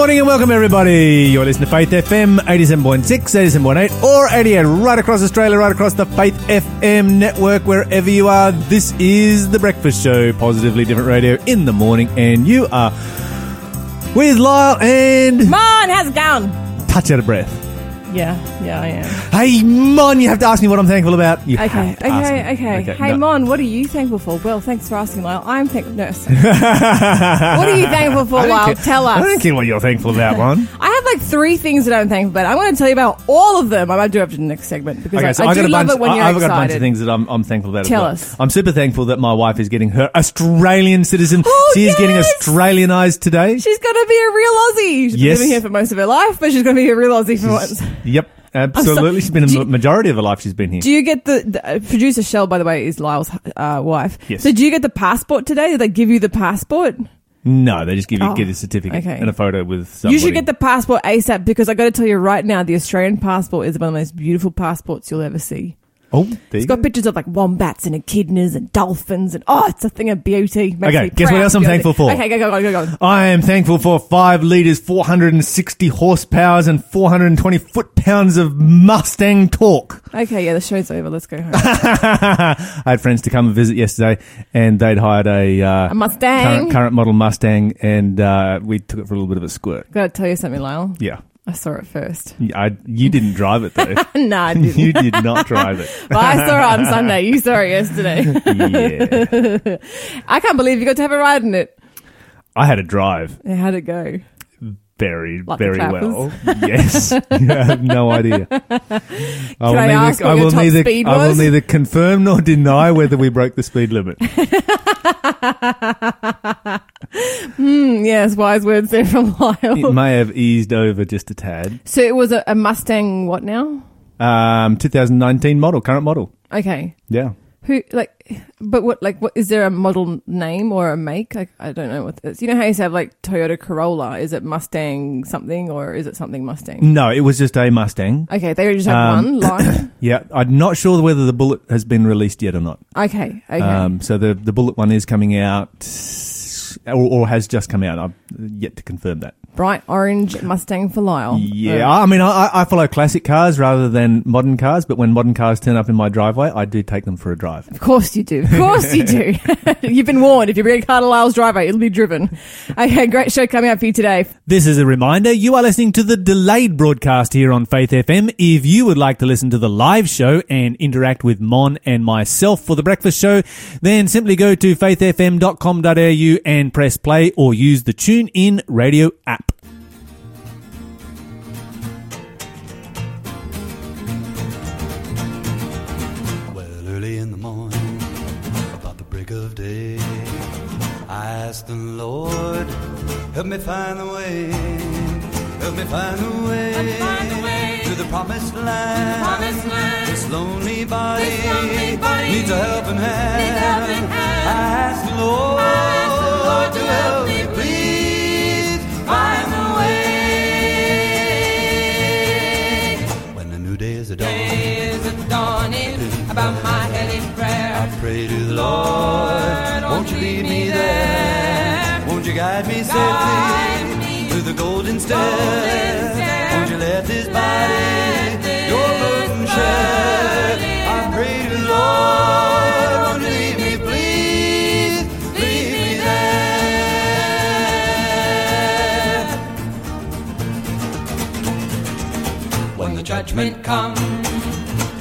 morning and welcome everybody. You're listening to Faith FM 87.6, 87.8 or 88 right across Australia, right across the Faith FM network, wherever you are. This is The Breakfast Show, positively different radio in the morning and you are with Lyle and Mon, how's it going? touch out of breath. Yeah, yeah, I am. Hey, Mon, you have to ask me what I'm thankful about. You Okay, have to ask okay, me. okay. Hey, no. Mon, what are you thankful for? Well, thanks for asking, Lyle. I'm thankful. No, sorry. what are you thankful for, I don't Lyle? care- Tell us. I don't care what you're thankful about, Mon. I have like three things that I'm thankful about. I'm going to tell you about all of them. I might do after the next segment because I, I do love bunch. it when I- you're I've got a bunch of things that I'm, I'm thankful about. as Tell well. us. I'm super thankful that my wife is getting her Australian citizen. Oh, she is getting yes! Australianized today. She's going to be a real Aussie. She's been living here for most of her life, but she's going to be a real Aussie for once. Yep, absolutely. She's been do a you- majority of her life. She's been here. Do you get the, the uh, producer Shell? By the way, is Lyle's uh, wife. Yes. So do you get the passport today? Did they give you the passport? no, they just give you Oh, get a certificate okay. and a photo with. Somebody. You should get the passport ASAP because I got to tell you right now, the Australian passport is one of the most beautiful passports you'll ever see. Oh, there It's got go. pictures of like wombats and echidnas and dolphins and oh, it's a thing of beauty. Makes Okay, me guess what proud else to I'm be thankful for? Okay, go go go go go. I am thankful for five liters, 460 horsepowers, and 420 foot pounds of Mustang torque. Okay, yeah, the show's over. Let's go home. I had friends to come and visit yesterday, and they'd hired a, uh, A Mustang. current, current model Mustang, and uh, we took it for a little bit of a squirt. Got to tell you something, Lyle. Yeah, I saw it first. I, you didn't drive it though. nah, I didn't. you did not drive it. but I saw it on Sunday. You saw it yesterday. Yeah, I can't believe you got to have a ride in it. I had a drive Yeah, How'd it go? Very, Like very well. Yes, you have no idea. I will I ask I will neither, I will neither confirm nor deny whether we broke the speed limit. Mm, yes, wise words there from Lyle. It may have eased over just a tad. so it was a, a Mustang. What now? Um, 2019 model, current model. Okay. Yeah. Who like, but what like what is there a model name or a make? Like I don't know what it is. You know how you say have like Toyota Corolla? Is it Mustang something or is it something Mustang? No, it was just a Mustang. Okay, they just have Um, one line. Yeah, I'm not sure whether the Bullet has been released yet or not. Okay, okay. Um, so the the Bullet one is coming out, or, or has just come out. I've yet to confirm that. Bright orange Mustang for Lyle. Yeah, Uh, I mean, I, I follow classic cars rather than modern cars, but when modern cars turn up in my driveway, I do take them for a drive. Of course you do. Of course you do. You've been warned. If you bring a car to Lyle's driveway, it'll be driven. Okay, great show coming up for you today. This is a reminder you are listening to the delayed broadcast here on Faith FM. If you would like to listen to the live show and interact with Mon and myself for the breakfast show, then simply go to faithfm.com.au and press play or use the Tune In radio app. Well, early in the morning, about the break of day, I asked the Lord, help me find the way, help me find the way, to the promised land. This lonely Lord, won't you lead me there? Won't you guide me safely to the golden stair? Won't you let this body your burden share? I pray to Lord, won't you lead me, please, lead me there? When the judgment comes,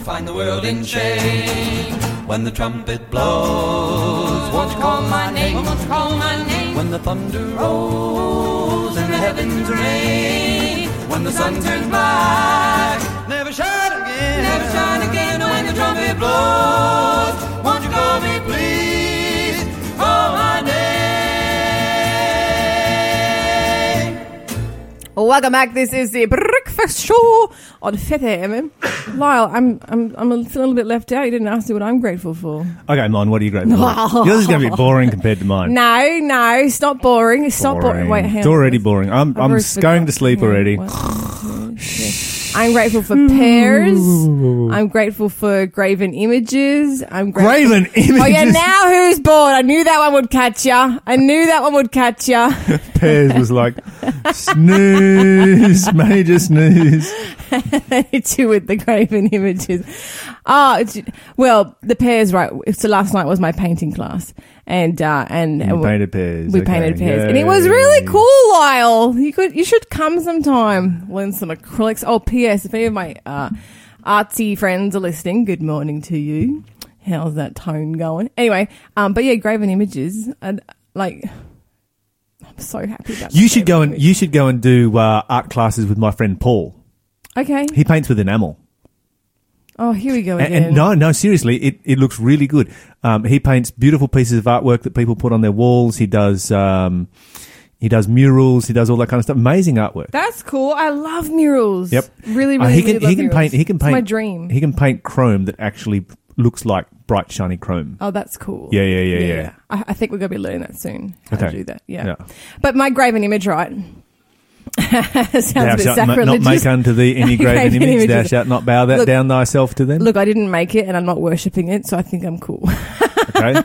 find the world in shame. When the trumpet blows, won't you call my name? Won't you call my name? When the thunder rolls and the heavens rain, when the sun turns black, never shine again, Never shine again when the trumpet blows. Won't you call me, please? Call my name. Welcome back. This is the breakfast show on Faith FM. Lyle, I'm I'm I'm a- little bit left out. You didn't ask me what I'm grateful for. Okay, Mon, what are you grateful for? Yours is going to be boring compared to mine. No, no, it's not boring. It's not boring. Wait, hang It's on. already boring. I'm, I've I'm already going forgot. to sleep already. One, two, three. I'm grateful for pears. I'm grateful for graven images. I'm grateful. Graven images. Oh yeah, now who's bored? I knew that one would catch ya. I knew that one would catch ya. Pears was like snooze, major snooze. you with the graven images. Oh, it's, well, the pears, right? So last night was my painting class, and uh, and You painted pears. we okay. painted pears, and it was really cool. Lyle, you could, you should come sometime. Learn some acrylics. Oh, P.S. If any of my uh, artsy friends are listening, good morning to you. How's that tone going? Anyway, um, but yeah, graven images, and like, I'm so happy about. You should go and you should go and do uh, art classes with my friend Paul. Okay. He paints with enamel. Oh, here we go again. and no, no, seriously, it, it looks really good. Um, he paints beautiful pieces of artwork that people put on their walls. He does um, he does murals. He does all that kind of stuff. Amazing artwork. That's cool. I love murals. Yep. Really, Uh, really, he can really he can murals. paint he can It's paint my dream. He can paint chrome that actually looks like bright shiny chrome. oh, that's cool. Yeah, yeah, yeah, yeah. I, I think we're going to be learning that soon. How to do that. Yeah. Yeah. But my graven image, right? Sounds Thou a bit shalt not- make unto thee any graven Graven image. Thou shalt not bow that Look- down thyself to them. Look, I didn't make it, and I'm not worshipping it, so I think I'm cool. Okay.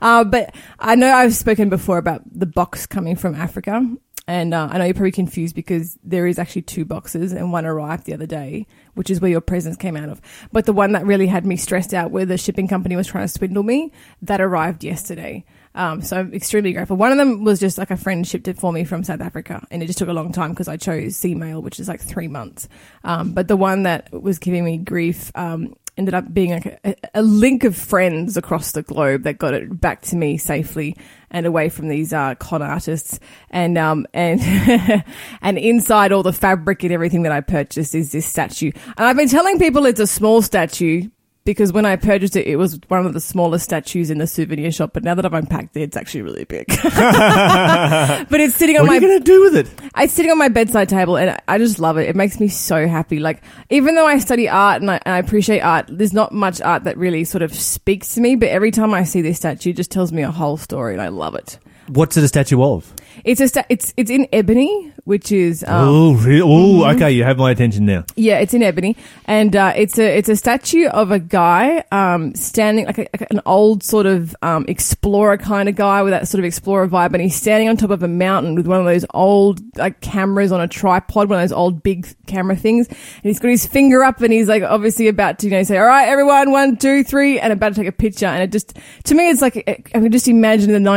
Uh, but I know I've spoken before about the box coming from Africa, and uh, I know you're probably confused because there is actually two boxes, and one arrived the other day, which is where your presents came out of. But the one that really had me stressed out, where the shipping company was trying to swindle me, that arrived yesterday. Um, so I'm extremely grateful. One of them was just like a friend shipped it for me from South Africa, and it just took a long time because I chose sea mail, which is like three months. Um, but the one that was giving me grief um, ended up being like a, a link of friends across the globe that got it back to me safely and away from these uh, con artists. And um, and and inside all the fabric and everything that I purchased is this statue. And I've been telling people it's a small statue because when I purchased it, it was one of the smallest statues in the souvenir shop. But now that I've unpacked it, it's actually really big. but it's sitting on what are my you going to do with it? it's sitting on my bedside table and I just love it. It makes me so happy. Like, even though I study art and I, and I appreciate art, there's not much art that really sort of speaks to me. But every time I see this statue, it just tells me a whole story and I love it. What's it a statue of? It's a sta- it's it's in ebony, which is um, oh, re- oh, okay. You have my attention now. Yeah, it's in ebony, and uh, it's a it's a statue of a guy um, standing like, a, like an old sort of um, explorer kind of guy with that sort of explorer vibe, and he's standing on top of a mountain with one of those old like cameras on a tripod, one of those old big camera things, and he's got his finger up, and he's like obviously about to you know say, "All right, everyone, one, two, three, and about to take a picture, and it just to me it's like I can just imagine in the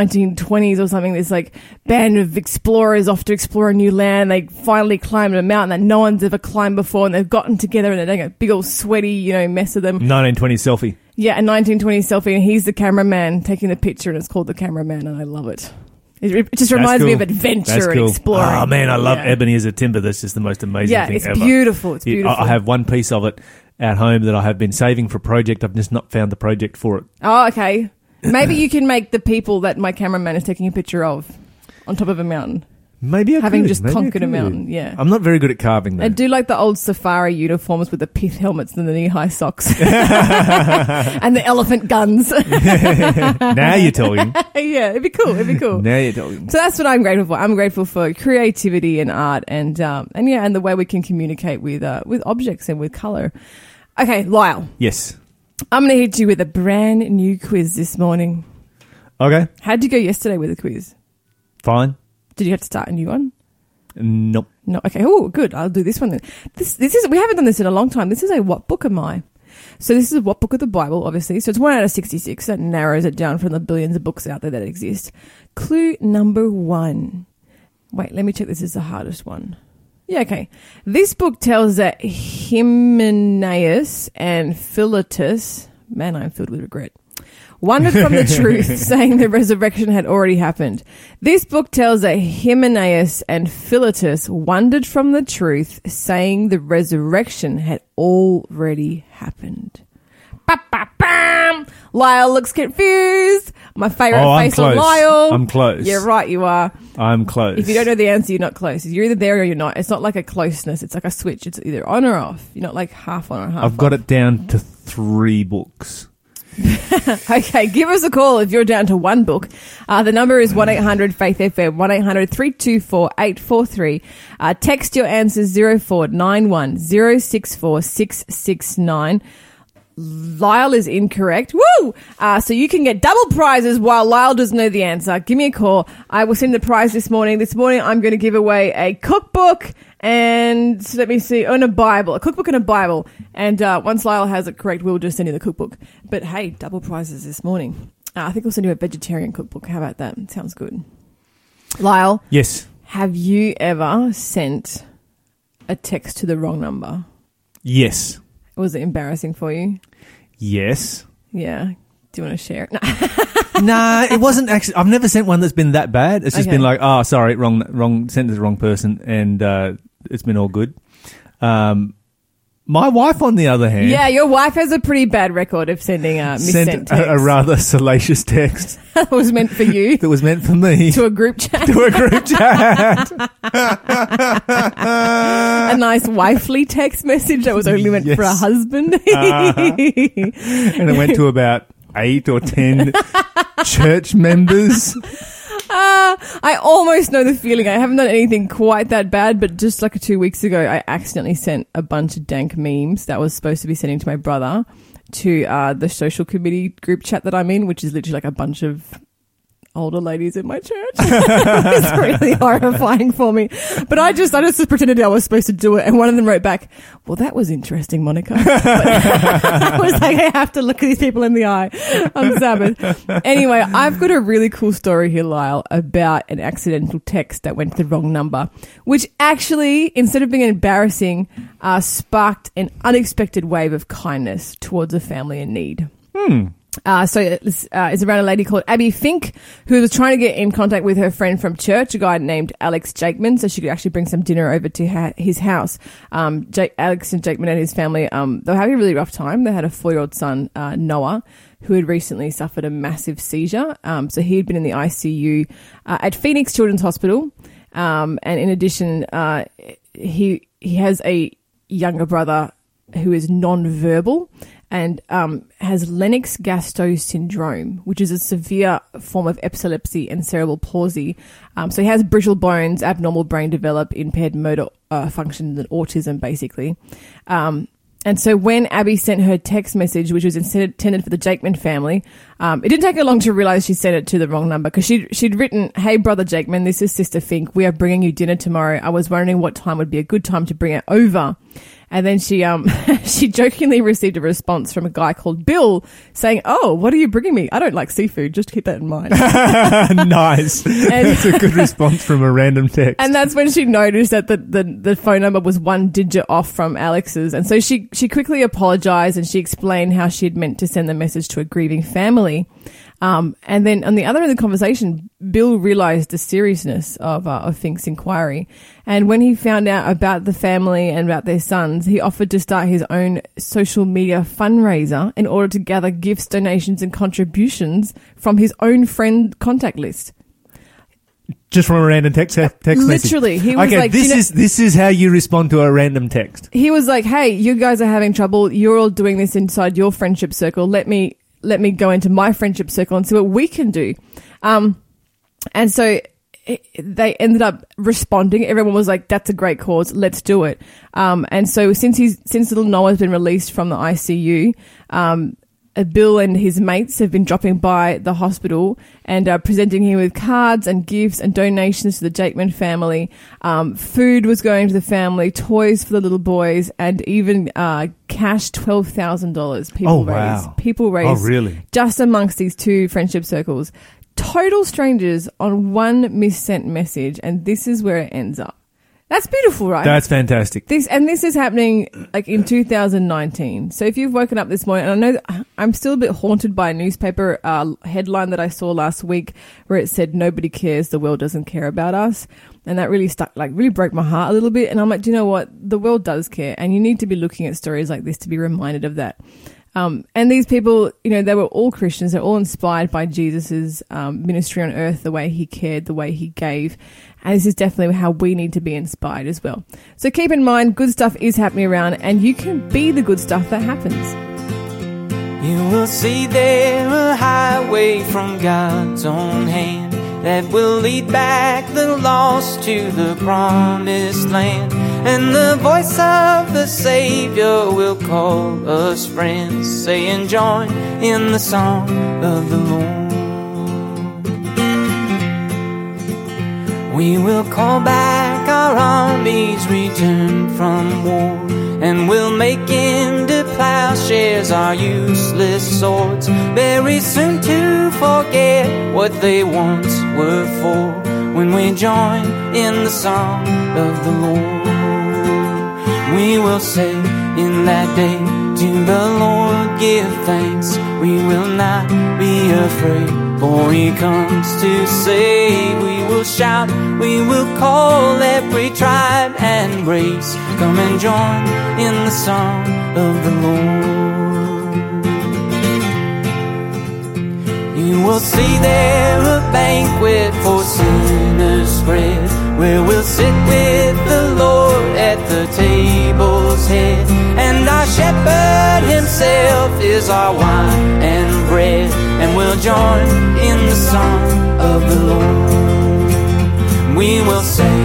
1920s or something, this like band of explorers off to explore a new land. They finally climbed a mountain that no one's ever climbed before, and they've gotten together and they're doing a big old sweaty, you know, mess of them. 1920 selfie. Yeah, a 1920 selfie, and he's the cameraman taking the picture, and it's called the cameraman, and I love it. It, just reminds me of adventure That's and exploring. Oh man, I love Yeah. ebony as a timber. That's just the most amazing Yeah, thing it's ever. beautiful. It's beautiful. I have one piece of it at home that I have been saving for a project. I've just not found the project for it. Oh, okay. Maybe you can make the people that my cameraman is taking a picture of on top of a mountain. Maybe I Having could. just Maybe I conquered a could. mountain, yeah. I'm not very good at carving though. I do like the old safari uniforms with the pith helmets and the knee high socks and the elephant guns. now you're talking. yeah, it'd be cool. It'd be cool. Now you're talking. So that's what I'm grateful for. I'm grateful for creativity and art, and um, and yeah, and the way we can communicate with uh, with objects and with color. Okay, Lyle, Yes. I'm going to hit you with a brand new quiz this morning. Okay. How'd you go yesterday with the quiz? Fine. Did you have to start a new one? Nope. No. Okay. Oh, good. I'll do this one then. This this is we haven't done this in a long time. This is a what book am I? So this is a what book of the Bible, obviously. So it's one out of sixty-six. That narrows it down from the billions of books out there that exist. Clue number one. Wait, let me check. This is the hardest one. Yeah. Okay. This book tells that Hymenaeus and Philetus. Man, I'm filled with regret wandered from the truth, saying the resurrection had already happened. This book tells that Hymenaeus and Philetus wandered from the truth, saying the resurrection had already happened. Ba-ba-bam! Lyle looks confused. My favourite Oh, I'm face on close. Lyle. I'm close. Yeah, right, you are. I'm close. If you don't know the answer, you're not close. You're either there or you're not. It's not like a closeness. It's like a switch. It's either on or off. You're not like half on or half I've got it down to three books. Okay, give us a call if you're down to one book. Uh, the number is 1 800 Faith FM, 1 800 324 843. Uh, Text your answers 0491 064 669. Lyle is incorrect. Woo! Uh, so you can get double prizes while Lyle doesn't know the answer. Give me a call. I will send the prize this morning. This morning I'm going to give away a cookbook and let me see, and a Bible, a cookbook and a Bible. And uh, once Lyle has it correct, we'll just send you the cookbook. But hey, double prizes this morning. Uh, I think we'll send you a vegetarian cookbook. How about that? Sounds good. Lyle, Yes. have you ever sent a text to the wrong number? Yes. Was it embarrassing for you? Yes. Yeah. Do you want to share it? No. nah, it wasn't actually. I've never sent one that's been that bad. It's just Okay. been like, oh, sorry, wrong, wrong, sent to the wrong person, and uh, it's been all good. Um, my wife, on the other hand, Yeah, your wife has a pretty bad record of sending uh, missent sent texts. a, a rather salacious text that was meant for you that was meant for me to a group chat. to a group chat. a nice wifely text message that was only meant for a Yes. husband. and it went to about eight or ten church members. Ah, I almost know the feeling. I haven't done anything quite that bad, but just like two weeks ago, I accidentally sent a bunch of dank memes that was supposed to be sending to my brother to uh, the social committee group chat that I'm in, which is literally like a bunch of older ladies in my church. it's really horrifying for me. But I just, I just pretended I was supposed to do it. And one of them wrote back, well, that was interesting, Monica. I was like, I have to look these people in the eye on Sabbath. Anyway, I've got a really cool story here, Lyle, about an accidental text that went to the wrong number, which actually, instead of being embarrassing, uh, sparked an unexpected wave of kindness towards a family in need. Uh, so it's, uh, it's around a lady called Abby Fink who was trying to get in contact with her friend from church, a guy named Alex Jakeman, so she could actually bring some dinner over to his house. Um, Jake, Alex and Jakeman and his family, um, they were having a really rough time. They had a four-year-old son, uh, Noah, who had recently suffered a massive seizure. Um, so he had been in the ICU uh, at Phoenix Children's Hospital, um, and in addition, uh, he he has a younger brother who is non-verbal and um, has Lennox-Gastaut syndrome, which is a severe form of epilepsy and cerebral palsy. Um, so he has brittle bones, abnormal brain develop, impaired motor uh, functions, and autism, basically. Um, and so when Abby sent her text message, which was intended for the Jakeman family, um, it didn't take her long to realize she sent it to the wrong number because she'd, she'd written, Hey, brother Jakeman, this is Sister Fink. We are bringing you dinner tomorrow. I was wondering what time would be a good time to bring it over. And then she, um, she jokingly received a response from a guy called Bill saying, Oh, what are you bringing me? I don't like seafood. Just keep that in mind. nice. That's a good response from a random text. And that's when she noticed that the, the, the phone number was one digit off from Alex's. And so she, she quickly apologized and she explained how she had meant to send the message to a grieving family. Um, and then on the other end of the conversation, Bill realized the seriousness of, uh, of Fink's inquiry. And when he found out about the family and about their sons, he offered to start his own social media fundraiser in order to gather gifts, donations, and contributions from his own friend contact list. Just from a random text text message. Literally, he was okay, like, this you know- is this is how you respond to a random text. he was like, "Hey, you guys are having trouble. You're all doing this inside your friendship circle. Let me let me go into my friendship circle and see what we can do." Um, and so they ended up responding. Everyone was like, "That's a great cause. Let's do it." Um, and so since he's since little Noah's been released from the ICU, um, Bill and his mates have been dropping by the hospital and uh, presenting him with cards and gifts and donations to the Jakeman family. Um, food was going to the family, toys for the little boys, and even uh, cash twelve thousand dollars. People Oh, raised. wow. People raised. Oh, really? Just amongst these two friendship circles, total strangers on one missent message, and this is where it ends up. That's beautiful, right? That's fantastic. This and this is happening like in 2019. So if you've woken up this morning, and I know I'm still a bit haunted by a newspaper uh, headline that I saw last week where it said "Nobody cares, the world doesn't care about us," and that really stuck, like really broke my heart a little bit. And I'm like, do you know what? The world does care, and you need to be looking at stories like this to be reminded of that. Um, and these people, you know, they were all Christians. They're all inspired by Jesus's um, ministry on earth, the way he cared, the way he gave. And this is definitely how we need to be inspired as well. So keep in mind, good stuff is happening around, and you can be the good stuff that happens. You will see there a highway from God's own hand that will lead back the lost to the promised land. And the voice of the Savior will call us friends, saying, Join in the song of the Lord. We will call back our armies returned from war, and we'll make into plowshares our useless swords, very soon to forget what they once were for when we join in the song of the Lord. We will say in that day to the Lord, give thanks. We will not be afraid, for He comes to save. We will shout, we will call every tribe and race. Come and join in the song of the Lord. You will see there a banquet for sinners spread, where we'll sit with the Lord at the table's head. And our shepherd himself is our wine and bread, and we'll join in the song of the Lord. We will say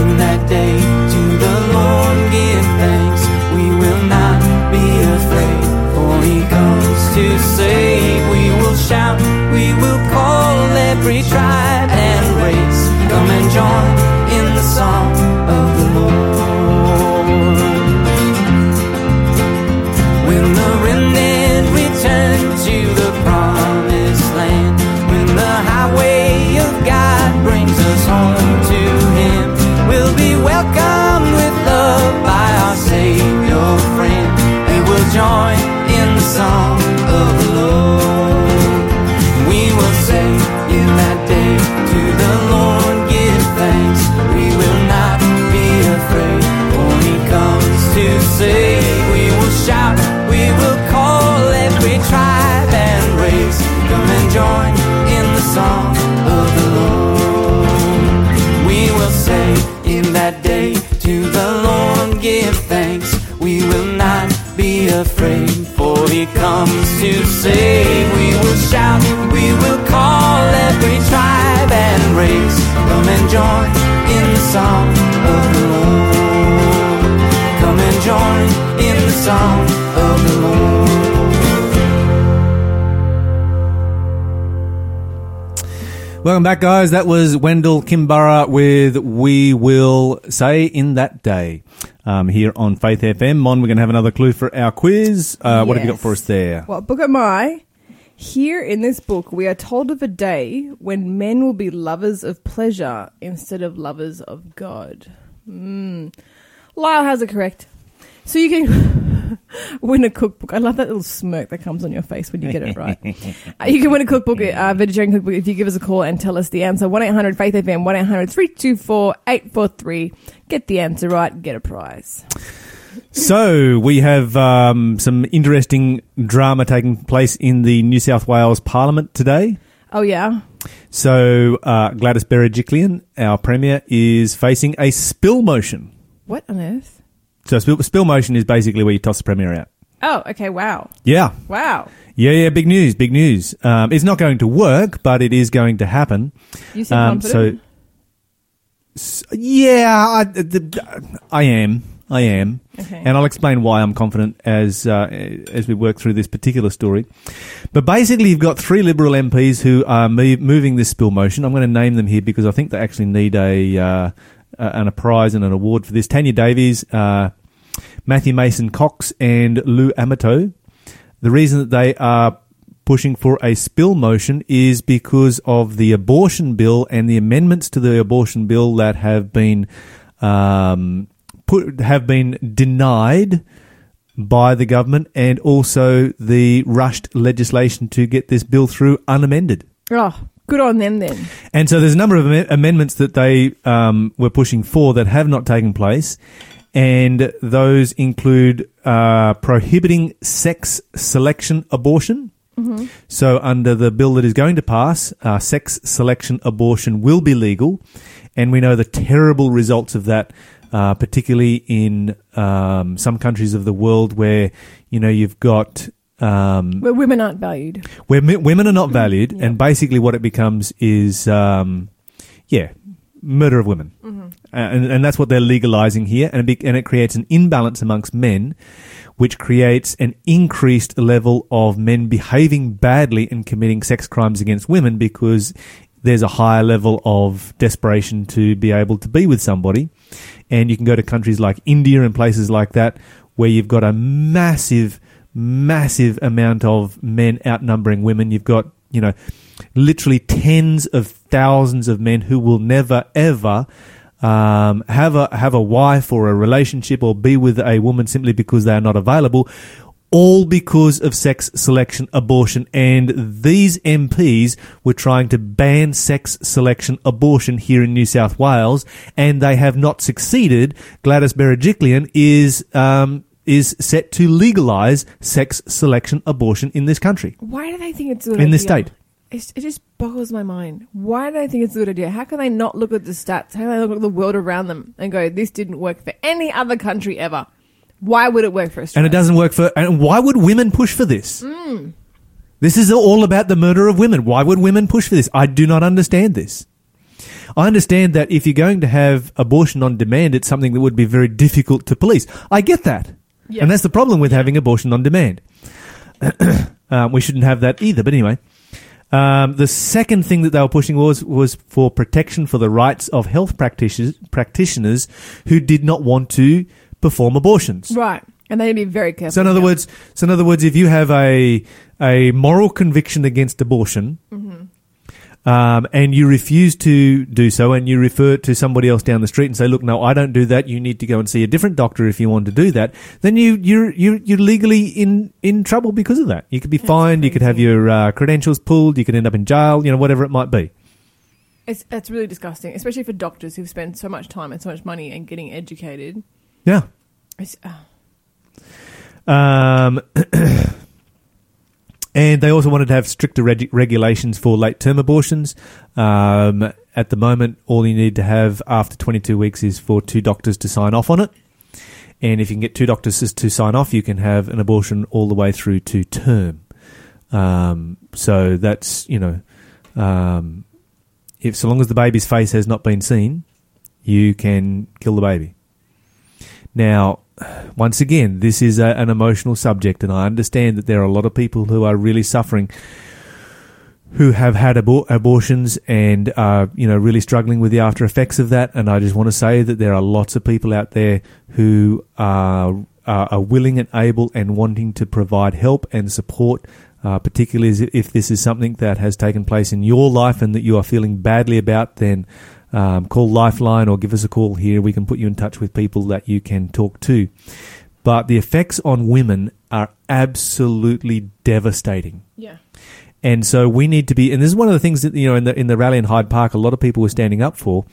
in that day to the Lord, give thanks. We will not be afraid, for he comes to save. We will shout, we will call every tribe and race. Come and join Join in the song of the Lord. We will say in that day to the Lord, give thanks. We will not be afraid, for He comes to save. We will shout, we will call every tribe and race. Come and join in the song of the Lord. We will say afraid, for He comes to save. We will shout, we will call every tribe and race. Come and join in the song of the Lord. Come and join in the song of the Lord. Welcome back, guys. That was Wendell Kimbrough with We Will Say in That Day um, here on Faith FM. Mon, we're going to have another clue for our quiz. Uh, What have you got for us there? What book am I? Here in this book, we are told of a day when men will be lovers of pleasure instead of lovers of God. Mm. Lyle has it correct. So you can win a cookbook. I love that little smirk that comes on your face when you get it right. Uh, you can win a cookbook, uh, vegetarian cookbook, if you give us a call and tell us the answer. 1 800 Faith FM, 1 800 324 843. Get the answer right, get a prize. So we have um, some interesting drama taking place in the New South Wales Parliament today. Oh, yeah? So uh, Gladys Berejiklian, our premier, is facing a spill motion. What on earth? So spill, spill motion is basically where you toss the premier out. Oh, okay, wow. Yeah, Wow. yeah, yeah. Big news, big news. Um, it's not going to work, but it is going to happen. You seem Um, so, confident. s- yeah, I, the, I am, I am, Okay. and I'll explain why I'm confident as uh, as we work through this particular story. But basically, you've got three Liberal MPs who are mo- moving this spill motion. I'm going to name them here because I think they actually need a uh, uh, and a prize and an award for this. Tanya Davies, uh, Matthew Mason Cox, and Lou Amato. The reason that they are pushing for a spill motion is because of the abortion bill and the amendments to the abortion bill that have been um, put have been denied by the government, and also the rushed legislation to get this bill through unamended. Oh, good on them then. And so there's a number of am- amendments that they um, were pushing for that have not taken place. And those include uh, prohibiting sex selection abortion. So, under the bill that is going to pass, uh, sex selection abortion will be legal. And we know the terrible results of that, uh, particularly in um, some countries of the world where, you know, you've got um, Where women aren't valued. where mi- women are not valued, Yeah. and basically what it becomes is, um, yeah, murder of women, Mm-hmm. uh, and, and that's what they're legalizing here, and it, be, and it creates an imbalance amongst men, which creates an increased level of men behaving badly and committing sex crimes against women because there's a higher level of desperation to be able to be with somebody, and you can go to countries like India and places like that where you've got a massive massive amount of men outnumbering women. You've got, you know, literally tens of thousands of men who will never ever um, have a have a wife or a relationship or be with a woman simply because they are not available. All because of sex selection abortion. And these MPs were trying to ban sex selection abortion here in New South Wales, and they have not succeeded. Gladys Berejiklian is um, is set to legalise sex selection abortion in this country. Why do they think it's a In this idea? state. It just boggles my mind. Why do they think it's a good idea? How can they not look at the stats? How can they look at the world around them and go, this didn't work for any other country ever? Why would it work for Australia? And it doesn't work for. And why would women push for this? This is all about the murder of women. Why would women push for this? I do not understand this. I understand that if you're going to have abortion on demand, it's something that would be very difficult to police. I get that. Yeah. And that's the problem with having abortion on demand. um, we shouldn't have that either. But anyway, um, the second thing that they were pushing was was for protection for the rights of health practitioners practitioners who did not want to perform abortions. Right. And they need to be very careful. So in other words, so in other words, if you have a a moral conviction against abortion, um, and you refuse to do so, and you refer to somebody else down the street and say, "Look, no, I don't do that. You need to go and see a different doctor if you want to do that." Then you you're you're, you're legally in in trouble because of that. You could be fined. You could have your uh, credentials pulled. You could end up in jail. You know, whatever it might be. It's, that's really disgusting, especially for doctors who've spent so much time and so much money and getting educated. Yeah. It's, uh, Um, and they also wanted to have stricter reg- regulations for late term abortions. Um, at the moment, all you need to have after 22 weeks is for two doctors to sign off on it. And if you can get two doctors to- sign off, you can have an abortion all the way through to term. Um, so that's, you know, um, if so long as the baby's face has not been seen, you can kill the baby. Now, once again, this is a, an emotional subject, and I understand that there are a lot of people who are really suffering, who have had abor- abortions and are, you know, really struggling with the after effects of that. And I just want to say that there are lots of people out there who are are, willing and able and wanting to provide help and support. Uh, particularly if this is something that has taken place in your life and that you are feeling badly about, then um, call Lifeline or give us a call here. We can put you in touch with people that you can talk to. But the effects on women are absolutely devastating. yeah. And so we need to be, and this is one of the things that you know in the in the rally in Hyde Park, a lot of people were standing up for,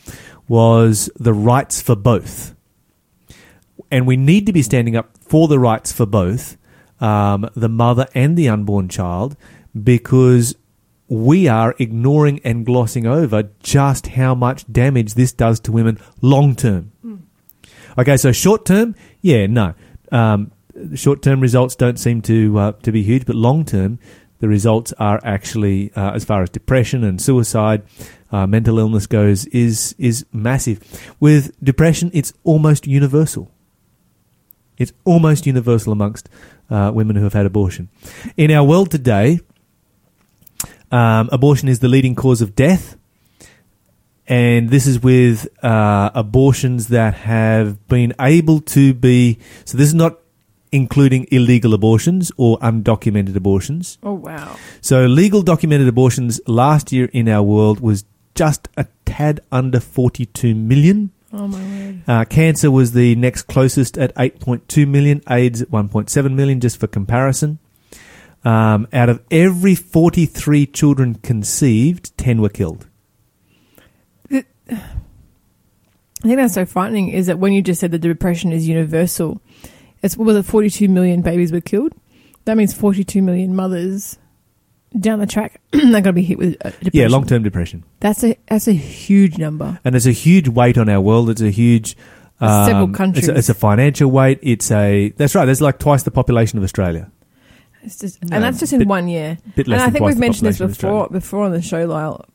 was the rights for both. And we need to be standing up for the rights for both, um, the mother and the unborn child, because we are ignoring and glossing over just how much damage this does to women long term. Okay, so short term, yeah, no. Um, short term results don't seem to uh, to be huge, but long term, the results are actually, uh, as far as depression and suicide, uh, mental illness goes, is is massive. With depression, it's almost universal. It's almost universal amongst uh, women who have had abortion. In our world today, um, abortion is the leading cause of death and this is with uh, abortions that have been able to be. So this is not including illegal abortions or undocumented abortions. Oh, wow. So legal documented abortions last year in our world was just a tad under 42 million. Oh, my word. Uh, cancer was the next closest at 8.2 million, AIDS at 1.7 million, just for comparison. Um, out of every 43 children conceived, 10 were killed. I think that's so frightening is that when you just said that the depression is universal, it's what was it, 42 million babies were killed? That means 42 million mothers down the track are going to be hit with uh, depression. Yeah, long term depression. That's a that's a huge number. and it's a huge weight on our world. It's a huge. Several um, countries. It's a, it's a financial weight. It's a that's right. There's like twice the population of Australia. It's just, and that's just in bit- one year. and I think we've mentioned this before before on the show, Lyle.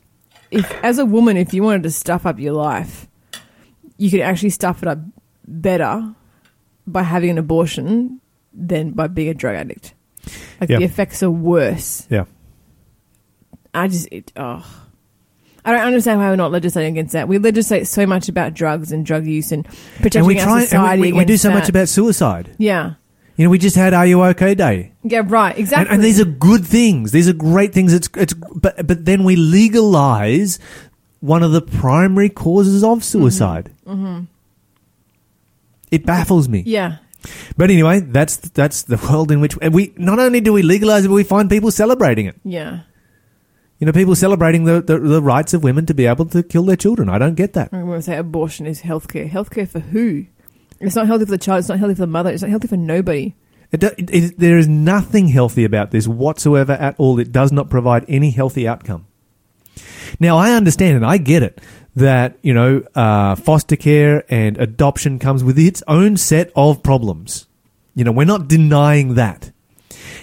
If as a woman, if you wanted to stuff up your life, you could actually stuff it up better by having an abortion than by being a drug addict. Like Yeah. the effects are worse. Yeah. I just it, oh. I don't understand why we're not legislating against that. We legislate so much about drugs and drug use and protecting And we our try and society. we, we, we do so much about suicide. yeah, You know, we just had Are You OK Day. yeah, right, exactly. and these are good things. These are great things. It's it's but but then we legalize one of the primary causes of mm-hmm. suicide. Mm-hmm. It baffles me. yeah, But anyway, that's that's the world in which we not only do we legalize it, but we find people celebrating it. yeah. You know, people celebrating the, the, the rights of women to be able to kill their children. I don't get that. I'm going to say abortion is healthcare. Healthcare for who? It's not healthy for the child. It's not healthy for the mother. It's not healthy for nobody. It, do- it, it, there is nothing healthy about this whatsoever at all. It does not provide any healthy outcome. Now, I understand and I get it that, you know, uh, foster care and adoption comes with its own set of problems. You know, we're not denying that.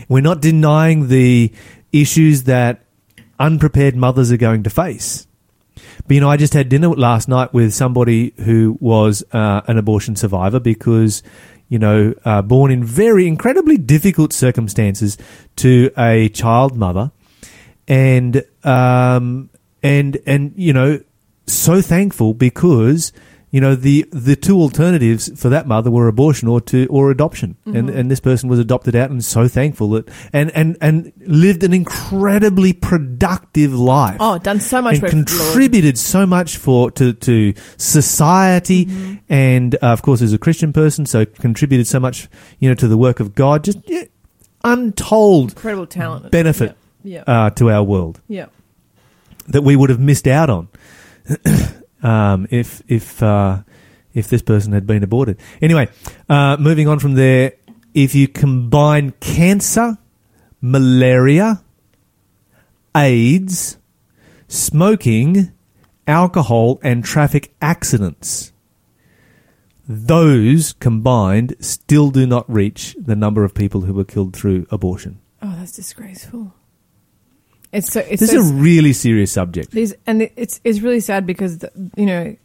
We're not denying the issues that unprepared mothers are going to face. But you know, I just had dinner last night with somebody who was uh, an abortion survivor because, you know, uh, born in very incredibly difficult circumstances to a child mother, and um, and and you know, so thankful because you know the the two alternatives for that mother were abortion or to or adoption, and and this person was adopted out, and so thankful that and and and lived an incredibly productive life Oh, done so much and the Lord. contributed so much for to to society, Mm-hmm. and uh, of course, as a Christian person, so contributed so much, you know, to the work of God. Just yeah, untold Incredible talent. benefit Yeah. uh, to our world Yeah. that we would have missed out on um, if if uh, if this person had been aborted. Anyway, uh, moving on from there, if you combine cancer, malaria, AIDS, smoking, alcohol, and traffic accidents. Those combined still do not reach the number of people who were killed through abortion. Oh, that's disgraceful. It's so. It's This so is a really serious subject. These and it's it's really sad because the, you know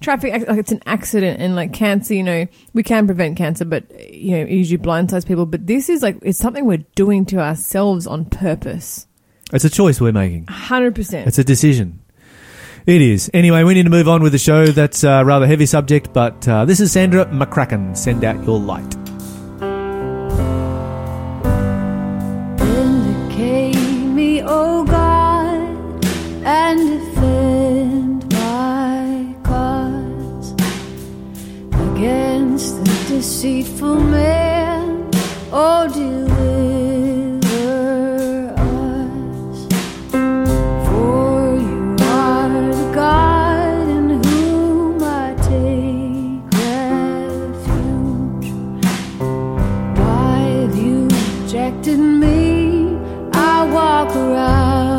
traffic like it's an accident and like cancer you know we can prevent cancer but you know it usually blindsides people but this is like it's something we're doing to ourselves on purpose It's a choice we're making. 100% It's a decision. It is. Anyway, we need to move on with the show. That's a rather heavy subject, but uh, this is Sandra McCracken. Send out your light. And defend my cause against the deceitful man. Oh, deliver us. For you are the God in whom I take refuge. Why have you rejected me? I walk around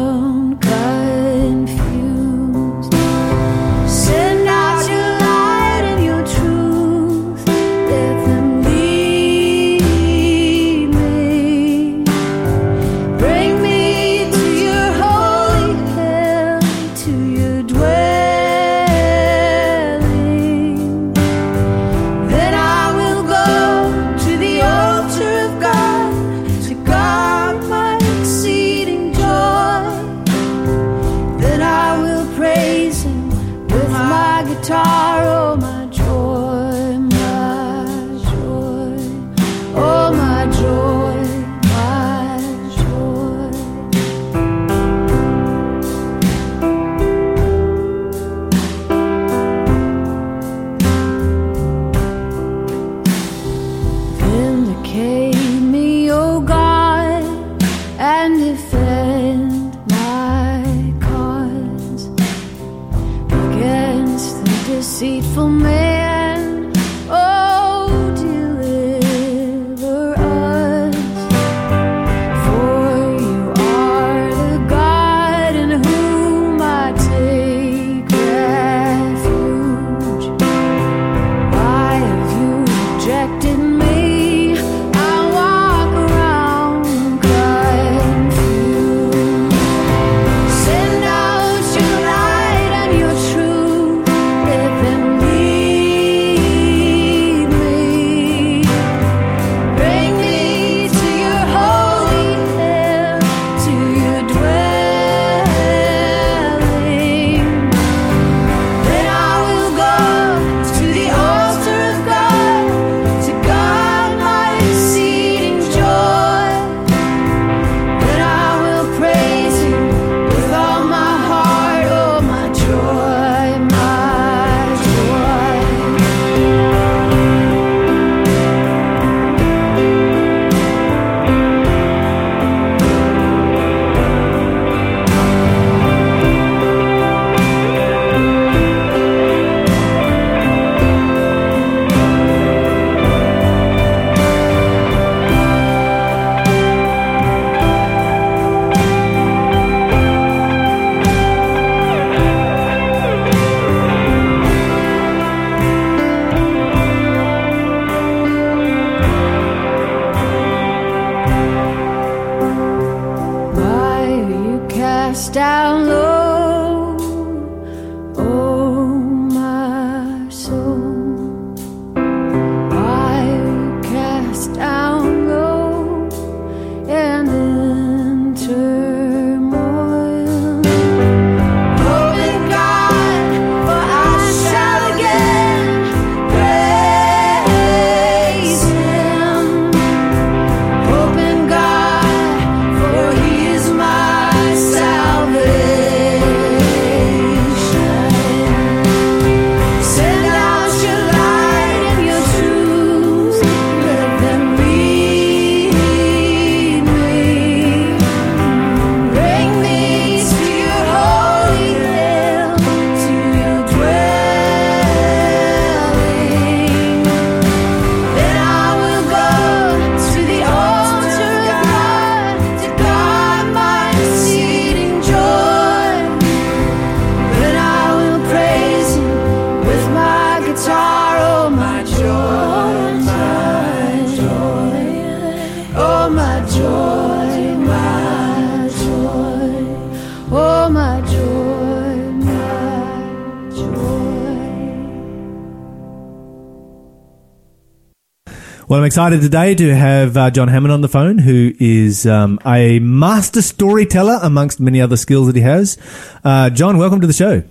excited today to have uh, John Hammond on the phone, who is um, a master storyteller amongst many other skills that he has. Uh, John, welcome to the show.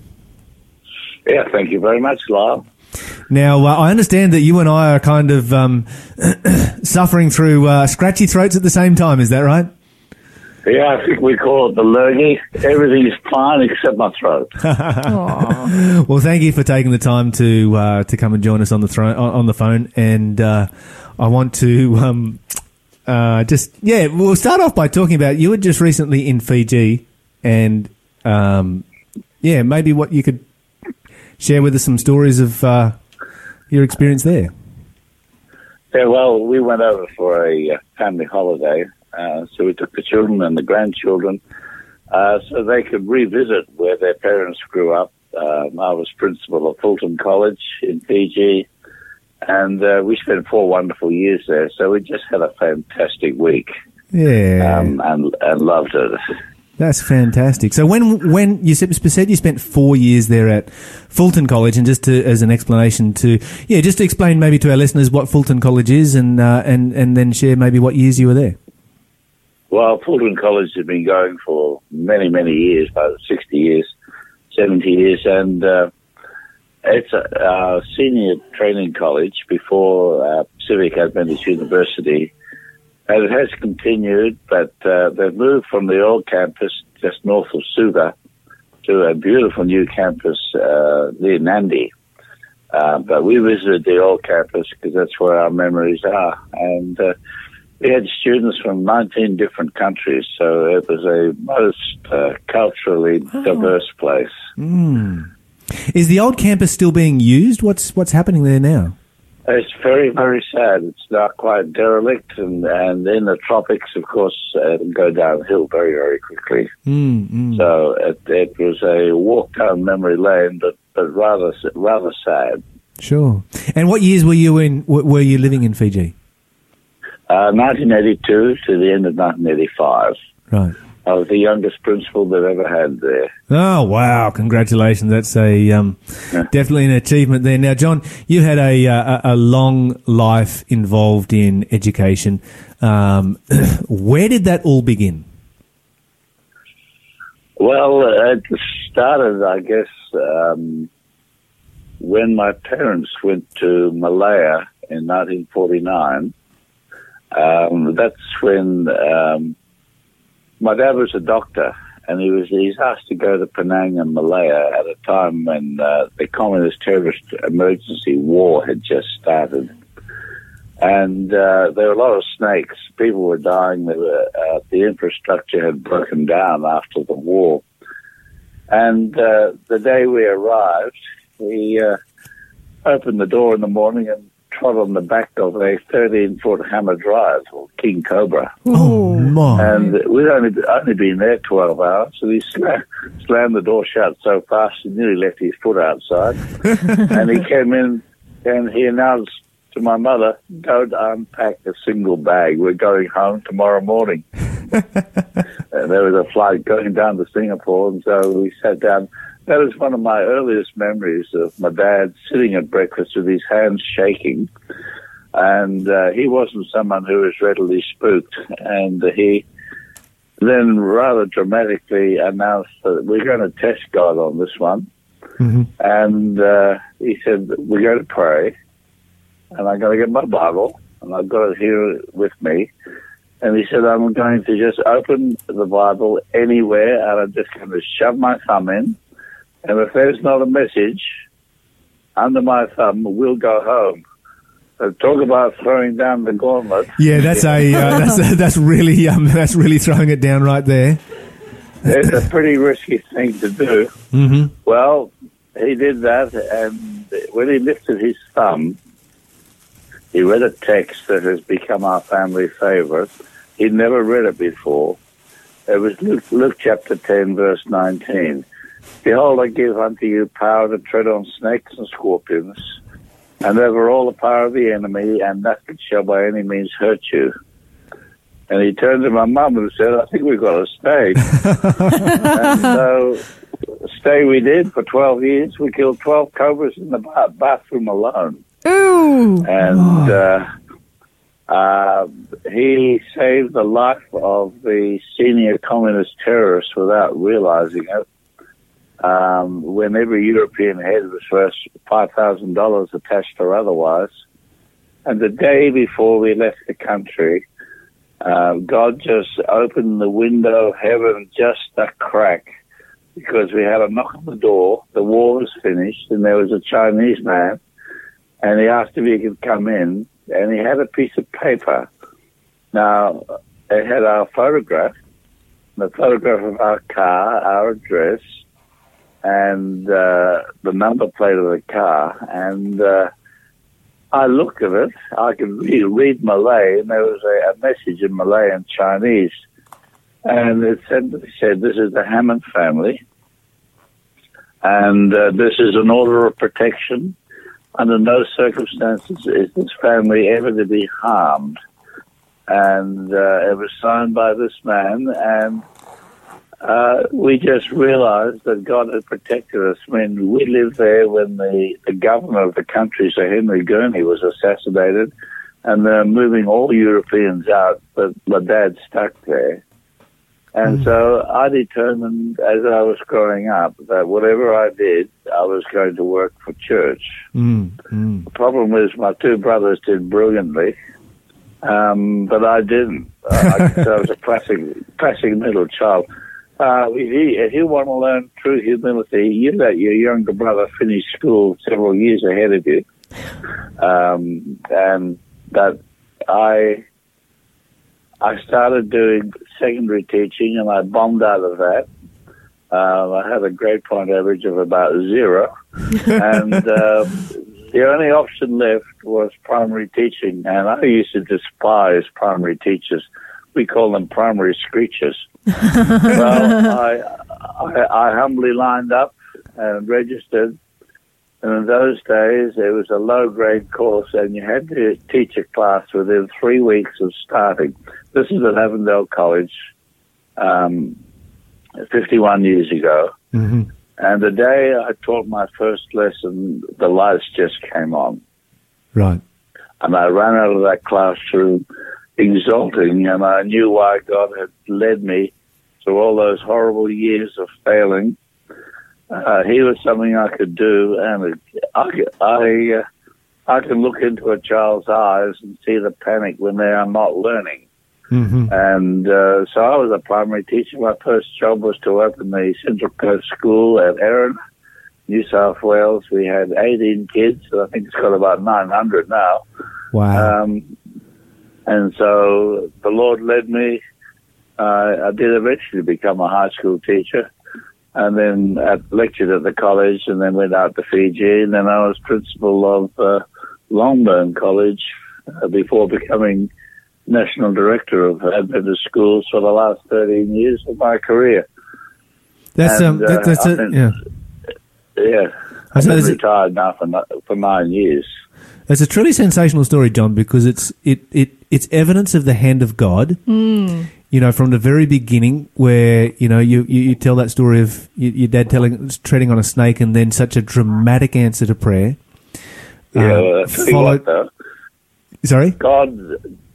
Yeah, thank you very much, Lyle. Now, uh, I understand that you and I are kind of um, suffering through uh, scratchy throats at the same time. Is that right? Yeah, I think we call it the lurgy. Everything's fine except my throat. Well, thank you for taking the time to uh, to come and join us on the thro- on on the phone, and uh, I want to um, uh, just yeah, we'll start off by talking about you were just recently in Fiji, and um, yeah, maybe what you could share with us some stories of uh, your experience there. Yeah, well, we went over for a uh, family holiday, uh, so we took the children and the grandchildren uh, so they could revisit where their parents grew up. Um, I was principal of Fulton College in Fiji, and uh, we spent four wonderful years there. So we just had a fantastic week Yeah, um, and, and loved it. That's fantastic. So when when you said you spent four years there at Fulton College, and just to, as an explanation to yeah, just to explain maybe to our listeners what Fulton College is, and uh, and and then share maybe what years you were there. Well, Fulton College has been going for many, many years, about 60 years, 70 years, and uh, it's a, senior training college before uh, Pacific Adventist University. And it has continued, but uh, they've moved from the old campus just north of Suva to a beautiful new campus uh, near Nandi. Uh, but we visited the old campus because that's where our memories are. And uh, we had students from 19 different countries, so it was a most uh, culturally diverse place. Is the old campus still being used? What's what's happening there now? It's very, very sad. It's now quite derelict, and, and in the tropics, of course, uh, it'll go downhill very, very quickly. Mm, mm. So it, it was a walk down memory lane, but, but rather rather sad. Sure. And what years were you in? Were you living in Fiji? Uh, 1982 to the end of 1985. Right. I was the youngest principal they've ever had there. Oh wow! Congratulations. That's a um, definitely an achievement there. Now, John, you had a uh, a a long life involved in education. Um, where did that all begin? Well, uh, it started, I guess, um, when my parents went to Malaya in 1949. Um, that's when um, my dad was a doctor, and he was he's asked to go to Penang and Malaya at a time when uh, the communist terrorist emergency war had just started. And uh, there were a lot of snakes. People were dying. Were, uh, the infrastructure had broken down after the war. And uh, the day we arrived, we uh, opened the door in the morning and trod on the back of a 13 foot hamadryad or King Cobra. Oh my! And we'd only, only been there 12 hours, and he slammed, slammed the door shut so fast he nearly left his foot outside. and he came in and he announced to my mother, Don't unpack a single bag. We're going home tomorrow morning. uh, there was a flight going down to Singapore, and so we sat down. That is one of my earliest memories of my dad sitting at breakfast with his hands shaking. And uh, he wasn't someone who was readily spooked. And he then rather dramatically announced that we're going to test God on this one. And uh, he said, We're going to pray, and I'm going to get my Bible, and I've got it here with me. And he said, I'm going to just open the Bible anywhere, and I'm just going to shove my thumb in. And if there's not a message under my thumb, we'll go home. So talk about throwing down the gauntlet. Yeah, that's a uh, that's that's really um, that's really throwing it down right there. It's a pretty risky thing to do. hmm Well, he did that, and when he lifted his thumb, he read a text that has become our family favorite. He'd never read it before. It was Luke, Luke chapter 10, verse 19. Behold, I give unto you power to tread on snakes and scorpions, and over all the power of the enemy, and nothing shall by any means hurt you. And he turned to my mum and said, I think we've got to stay. and so stay we did for 12 years. We killed 12 cobras in the ba- bathroom alone. Ooh. And uh, uh, he saved the life of the senior communist terrorist without realizing it. Um, when every European head was first $5,000 attached or otherwise. And the day before we left the country, uh, God just opened the window of heaven just a crack because we had a knock on the door. The war was finished, and there was a Chinese man, and he asked if he could come in, and he had a piece of paper. Now, it had our photograph, the photograph of our car, our address, and uh, the number plate of the car, and uh, I looked at it. I could read, read Malay, and there was a, a message in Malay and Chinese. And it said, it said This is the Hammond family, and uh, this is an order of protection. Under no circumstances is this family ever to be harmed. And uh, it was signed by this man, and uh, we just realized that God had protected us when we lived there when the, the governor of the country, Sir Henry Gurney, was assassinated, and they're moving all Europeans out, but my dad stuck there. And so I determined as I was growing up that whatever I did, I was going to work for church. Mm, mm. The problem is my two brothers did brilliantly, um, but I didn't. I, I was a classic, classic middle child. Uh, if, you, if you want to learn true humility, you let your younger brother finish school several years ahead of you. Um, and that I, I started doing secondary teaching and I bombed out of that. Um, I had a grade point average of about zero. and uh, the only option left was primary teaching. And I used to despise primary teachers. We call them primary screechers. well, I, I, I humbly lined up and registered. And in those days, it was a low grade course, and you had to teach a class within three weeks of starting. This is at Avondale College, um, 51 years ago. hmm And the day I taught my first lesson, the lights just came on. Right. And I ran out of that classroom exulting, and I knew why God had led me through all those horrible years of failing. Uh, he was something I could do, and I, I, uh, I can look into a child's eyes and see the panic when they are not learning. hmm And uh, so I was a primary teacher. My first job was to open the Central Coast School at Erina, New South Wales. We had 18 kids, and I think it's got about 900 now. Wow. Um, and so the Lord led me. Uh, I did eventually become a high school teacher, and then at, lectured at the college, and then went out to Fiji, and then I was principal of uh, Longburn College uh, before becoming national director of Adventist schools for the last 13 years of my career. that's um. That, uh, that's I've it. Yeah. Yeah, I I've suppose been it- retired now for, for nine years. It's a truly sensational story, John, because it's it, it it's evidence of the hand of God. Mm. you know, from the very beginning, where you know you you, you tell that story of your, your dad telling treading on a snake, and then such a dramatic answer to prayer. Yeah, Uh, well, I tell you followed- what, though, Sorry. God,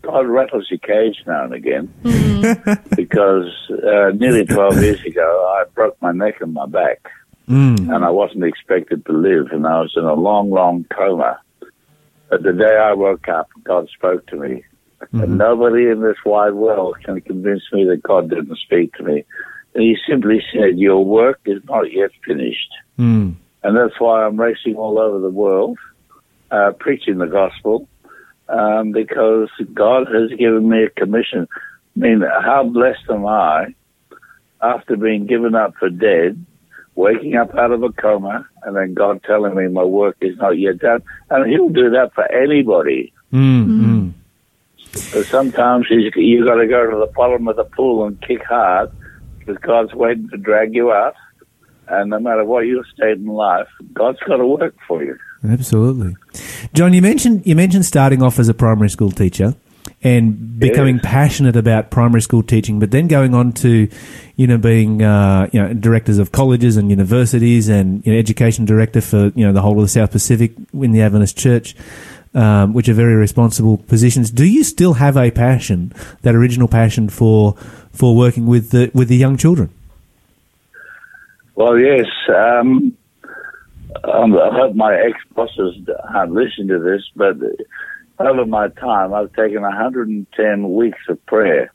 God rattles your cage now and again because uh, nearly 12 years ago I broke my neck and my back Mm. and I wasn't expected to live and I was in a long, long coma. But the day I woke up, God spoke to me. And nobody in this wide world can convince me that God didn't speak to me. And he simply said, your work is not yet finished. Mm. And that's why I'm racing all over the world, uh, preaching the gospel, um, because God has given me a commission. I mean, how blessed am I after being given up for dead, waking up out of a coma, and then God telling me my work is not yet done. And He'll do that for anybody. Mm. Mm. But sometimes you've got to go to the bottom of the pool and kick hard because God's waiting to drag you out. And no matter what your state in life, God's got to work for you. Absolutely, John. You mentioned you mentioned starting off as a primary school teacher and becoming passionate about primary school teaching, but then going on to, you know, being uh, you know directors of colleges and universities and you know, education director for you know the whole of the South Pacific in the Adventist Church. Um, which are very responsible positions. Do you still have a passion, that original passion for for working with the with the young children? Well, yes. Um, I hope my ex-bosses aren't listening to this, but over my time, I've taken 110 weeks of prayer.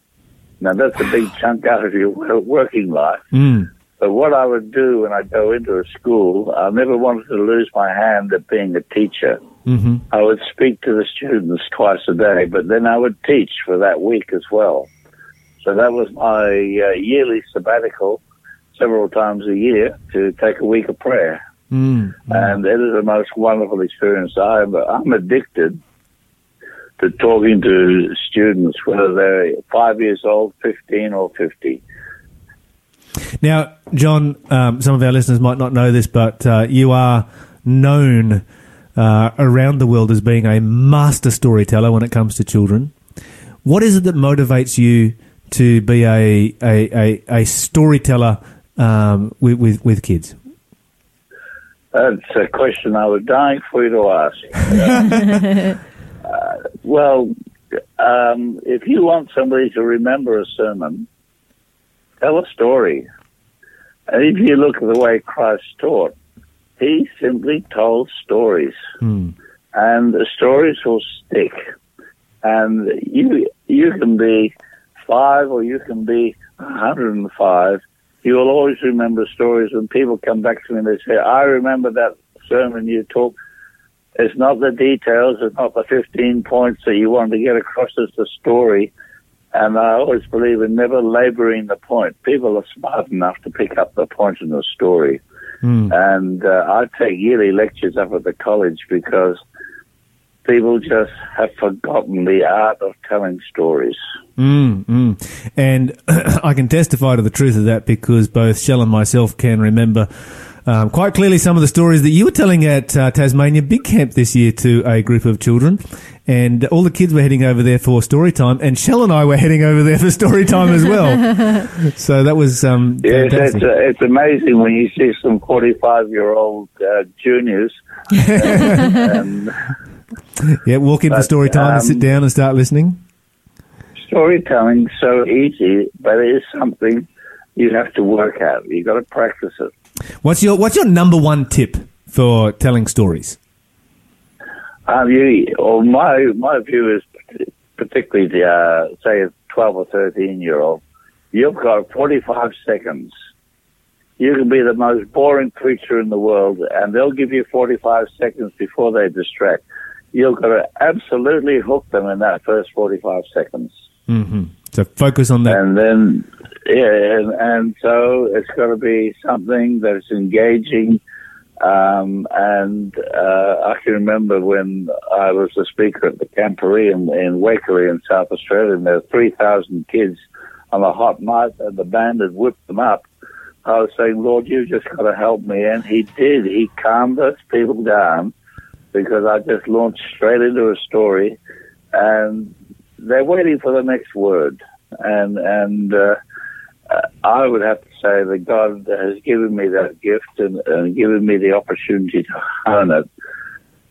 Now, that's a big chunk out of your working life. Mm. But what I would do when I go into a school, I never wanted to lose my hand at being a teacher. hmm I would speak to the students twice a day, but then I would teach for that week as well. So that was my uh, yearly sabbatical, several times a year, to take a week of prayer. Mm. And it is the most wonderful experience. I'm, I'm addicted to talking to students, whether they're five years old, 15, or 50. Now, John, um, some of our listeners might not know this, but uh, you are known uh, around the world as being a master storyteller when it comes to children. What is it that motivates you to be a a, a, a storyteller um, with, with with kids? That's a question I was dying for you to ask. uh, well, um, if you want somebody to remember a sermon, tell a story. And if you look at the way Christ taught, he simply told stories. Hmm. And the stories will stick. And you you can be five or you can be 105. You will always remember stories when people come back to me and they say, I remember that sermon you taught. It's not the details, it's not the 15 points that you want to get across, it's the story. And I always believe in never laboring the point. People are smart enough to pick up the point in the story. Hmm. And uh, I take yearly lectures up at the college because people just have forgotten the art of telling stories. Mm, mm. And I can testify to the truth of that because both Shell and myself can remember um, quite clearly some of the stories that you were telling at uh, Tasmania Big Camp this year to a group of children. And all the kids were heading over there for story time, and Shell and I were heading over there for story time as well. so that was um, Yes, it's, uh, it's amazing when you see some 45 year old uh, juniors. and, and yeah, walk in for but, story time and sit um, down and start listening. storytelling so easy, but it is something you have to work at. You've got to practice it. What's your What's your number one tip for telling stories? Um, you, or my my view is particularly the uh, say a twelve or thirteen year old. You've got forty five seconds. You can be the most boring creature in the world, and they'll give you forty five seconds before they distract. You've got to absolutely hook them in that first forty five seconds, hmm So focus on that. and then yeah, and, and so it's got to be something that's engaging. Um, and uh, I can remember when I was the speaker at the Camporee in, in Wakerley in South Australia, and there were 3,000 kids on a hot night, and the band had whipped them up. I was saying, Lord, you just got to help me. And he did. He calmed those people down because I just launched straight into a story, and they're waiting for the next word. and and uh, I would have to say that God has given me that gift and, and given me the opportunity to hone it.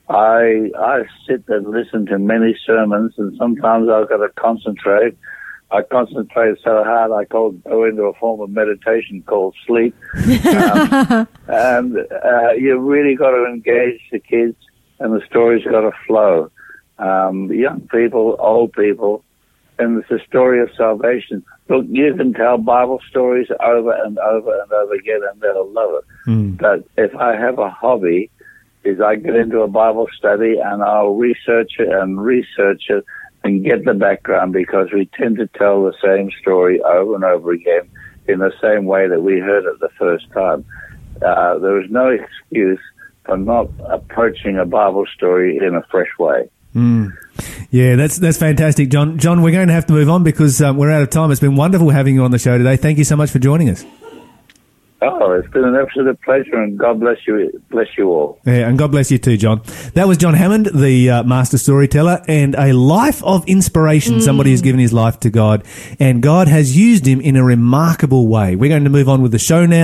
I I sit and listen to many sermons, and sometimes I've got to concentrate. I concentrate so hard I call, go into a form of meditation called sleep. Um, and uh, you really got to engage the kids, and the story's got to flow. Um, young people, old people, and it's a story of salvation. Look, you can tell Bible stories over and over and over again, and they'll love it. But if I have a hobby, is I get into a Bible study and I'll research it and research it and get the background because we tend to tell the same story over and over again in the same way that we heard it the first time. Uh, there is no excuse for not approaching a Bible story in a fresh way. Yeah, that's that's fantastic, John. John, we're going to have to move on because um, we're out of time. It's been wonderful having you on the show today. Thank you so much for joining us. Oh, it's been an absolute pleasure, and God bless you, bless you all. Yeah, and God bless you too, John. That was John Hammond, the uh, master storyteller, and a life of inspiration. Somebody who's given his life to God, and God has used him in a remarkable way. We're going to move on with the show now.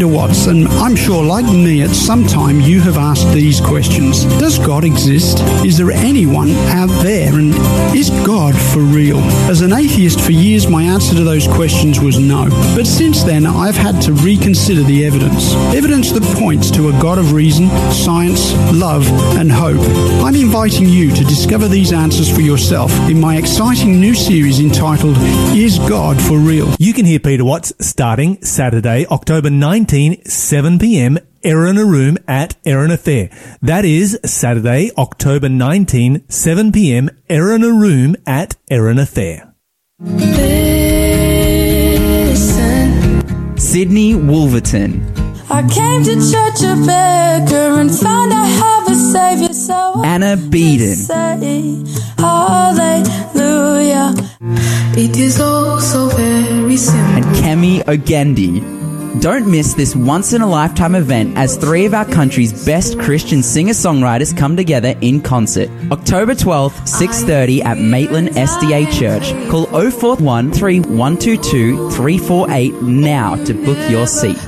Peter Watts, and I'm sure, like me, at some time you have asked these questions Does God exist? Is there anyone out there? And is God for real? As an atheist for years, my answer to those questions was no. But since then, I've had to reconsider the evidence. Evidence that points to a God of reason, science, love, and hope. I'm inviting you to discover these answers for yourself in my exciting new series entitled Is God for Real? You can hear Peter Watts starting Saturday, October 19, 7 p.m. Erina Room at Erina Fair. That is Saturday, October 19, 7 p.m. Erina Room at Erina Fair. Listen, Sydney Wolverton, I came to church a beggar and found I have a savior. So I Anna Beeden, say hallelujah. It is all so very simple. and Kemi Ogendi. Don't miss this once in a lifetime event as three of our country's best Christian singer-songwriters come together in concert. October 12th, 6:30 at Maitland SDA Church. Call 041 3122 348 now to book your seat.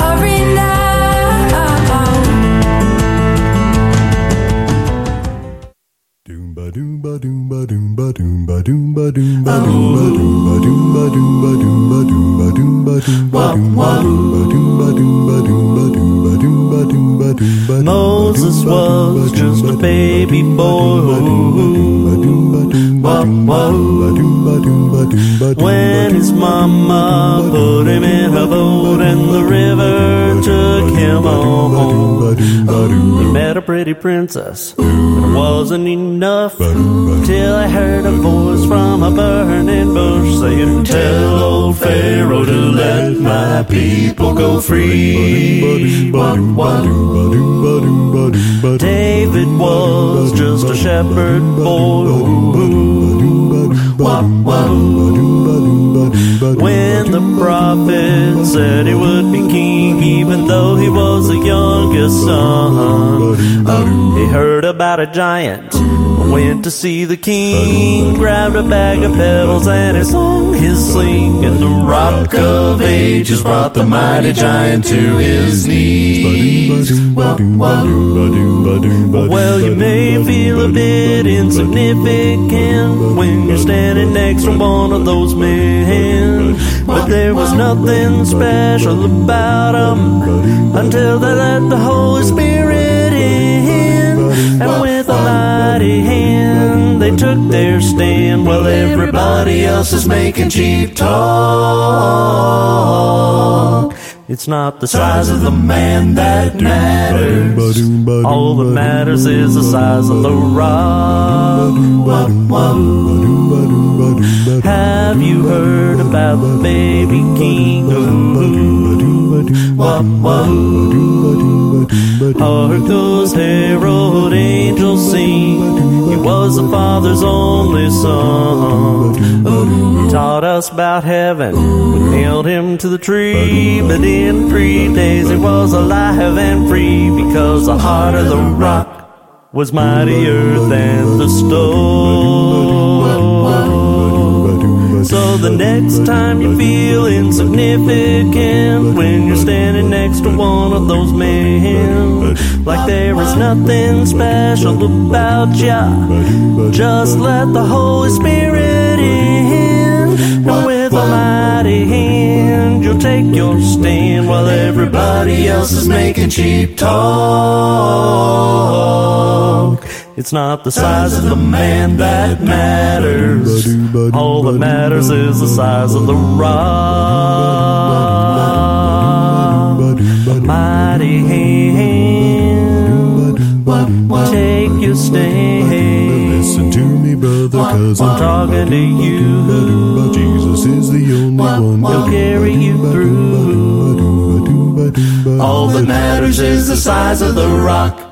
Hurry now. Doomba doomba doomba doomba doomba doomba doomba doomba doomba doomba doomba Moses was just a baby boy. When his mama put him in a boat and the river took him home. Met a pretty princess, but it wasn't enough till I heard a voice from a burning bush saying, Tell old Pharaoh to let my people go free. David was just a shepherd boy. When the prophet said he would be king, even though he was the youngest son, he heard about a giant. Went to see the king, grabbed a bag of pebbles and he sung his sling. And the rock of ages brought the mighty giant to his knees. Well, you may feel a bit insignificant when you're standing next to one of those men. But there was nothing special about them until they let the Holy Spirit in. And with a mighty hand, they took their stand while everybody else is making cheap talk. It's not the size of the man that matters. All that matters is the size of the rock. Have you heard about the baby king? Hark those herald angels sing. He was the Father's only son. He taught us about heaven. We nailed him to the tree, but in three days he was alive and free because the heart of the rock was mightier than the stone. So the next time you feel insignificant. When you're standing next to one of those men, like there is nothing special about ya, just let the Holy Spirit in, and with a mighty hand you'll take your stand while everybody else is making cheap talk. It's not the size of the man that matters. All that matters is the size of the rock. Mighty hand, take your stand. Listen to me, brother, cause I'm talking to you. Jesus is the only one. He'll carry you through. All that matters is the size of the rock.